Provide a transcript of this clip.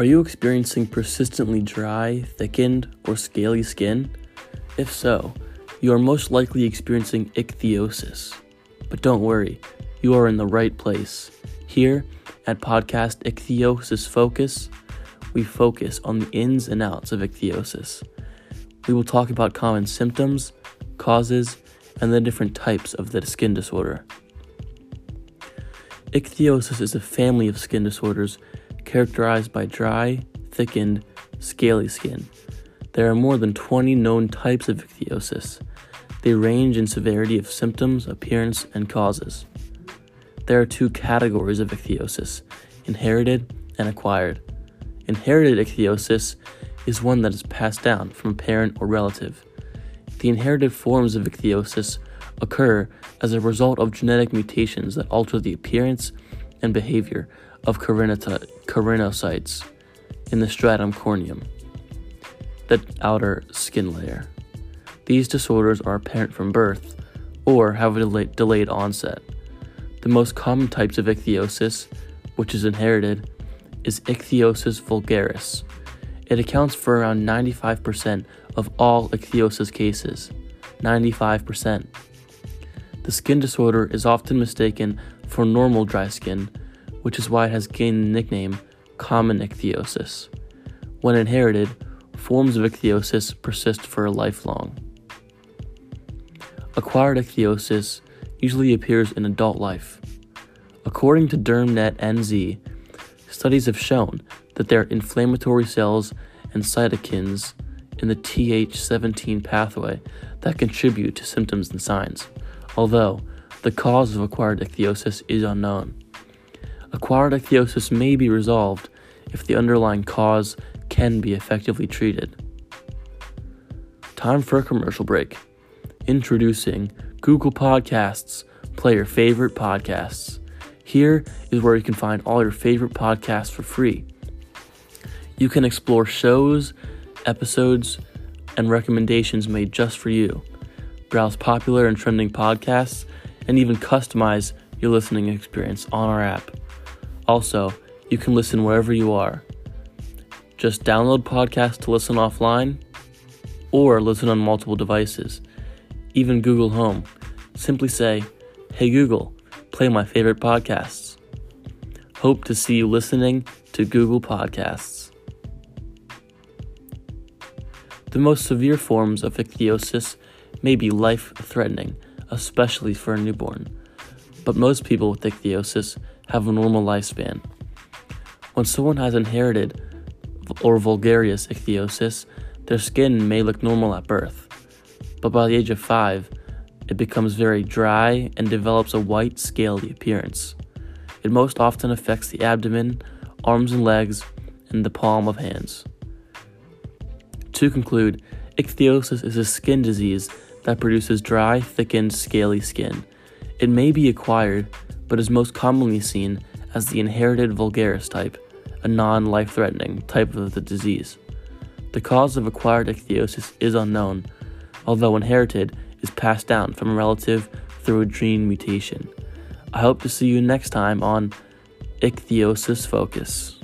Are you experiencing persistently dry, thickened, or scaly skin? If so, you are most likely experiencing ichthyosis. But don't worry, you are in the right place. Here at Podcast Ichthyosis Focus, we focus on the ins and outs of ichthyosis. We will talk about common symptoms, causes, and the different types of the skin disorder. Ichthyosis is a family of skin disorders characterized by dry, thickened, scaly skin. There are more than 20 known types of ichthyosis. They range in severity of symptoms, appearance, and causes. There are two categories of ichthyosis inherited and acquired. Inherited ichthyosis is one that is passed down from a parent or relative. The inherited forms of ichthyosis occur as a result of genetic mutations that alter the appearance and behavior of keratinocytes in the stratum corneum, the outer skin layer. These disorders are apparent from birth or have a delayed, delayed onset. The most common types of ichthyosis, which is inherited, is ichthyosis vulgaris. It accounts for around 95% of all ichthyosis cases. 95%. The skin disorder is often mistaken for normal dry skin, which is why it has gained the nickname common ichthyosis. When inherited, forms of ichthyosis persist for a lifelong. Acquired ichthyosis usually appears in adult life. According to DermNet NZ, studies have shown that there are inflammatory cells and cytokines in the Th17 pathway that contribute to symptoms and signs, although the cause of acquired ichthyosis is unknown. Acquired ichthyosis may be resolved if the underlying cause can be effectively treated. Time for a commercial break. Introducing Google Podcasts. Play your favorite podcasts. Here is where you can find all your favorite podcasts for free. You can explore shows, episodes, and recommendations made just for you. Browse popular and trending podcasts, and even customize your listening experience on our app. Also, you can listen wherever you are. Just download podcasts to listen offline or listen on multiple devices, even Google Home. Simply say, Hey Google, play my favorite podcasts. Hope to see you listening to Google Podcasts. The most severe forms of ichthyosis may be life threatening, especially for a newborn. But most people with ichthyosis have a normal lifespan. When someone has inherited or vulgaris ichthyosis, their skin may look normal at birth, but by the age of 5, it becomes very dry and develops a white, scaly appearance. It most often affects the abdomen, arms and legs, and the palm of hands. To conclude, ichthyosis is a skin disease that produces dry, thickened, scaly skin. It may be acquired, but is most commonly seen as the inherited vulgaris type, a non life threatening type of the disease. The cause of acquired ichthyosis is unknown, although inherited is passed down from a relative through a gene mutation. I hope to see you next time on Ichthyosis Focus.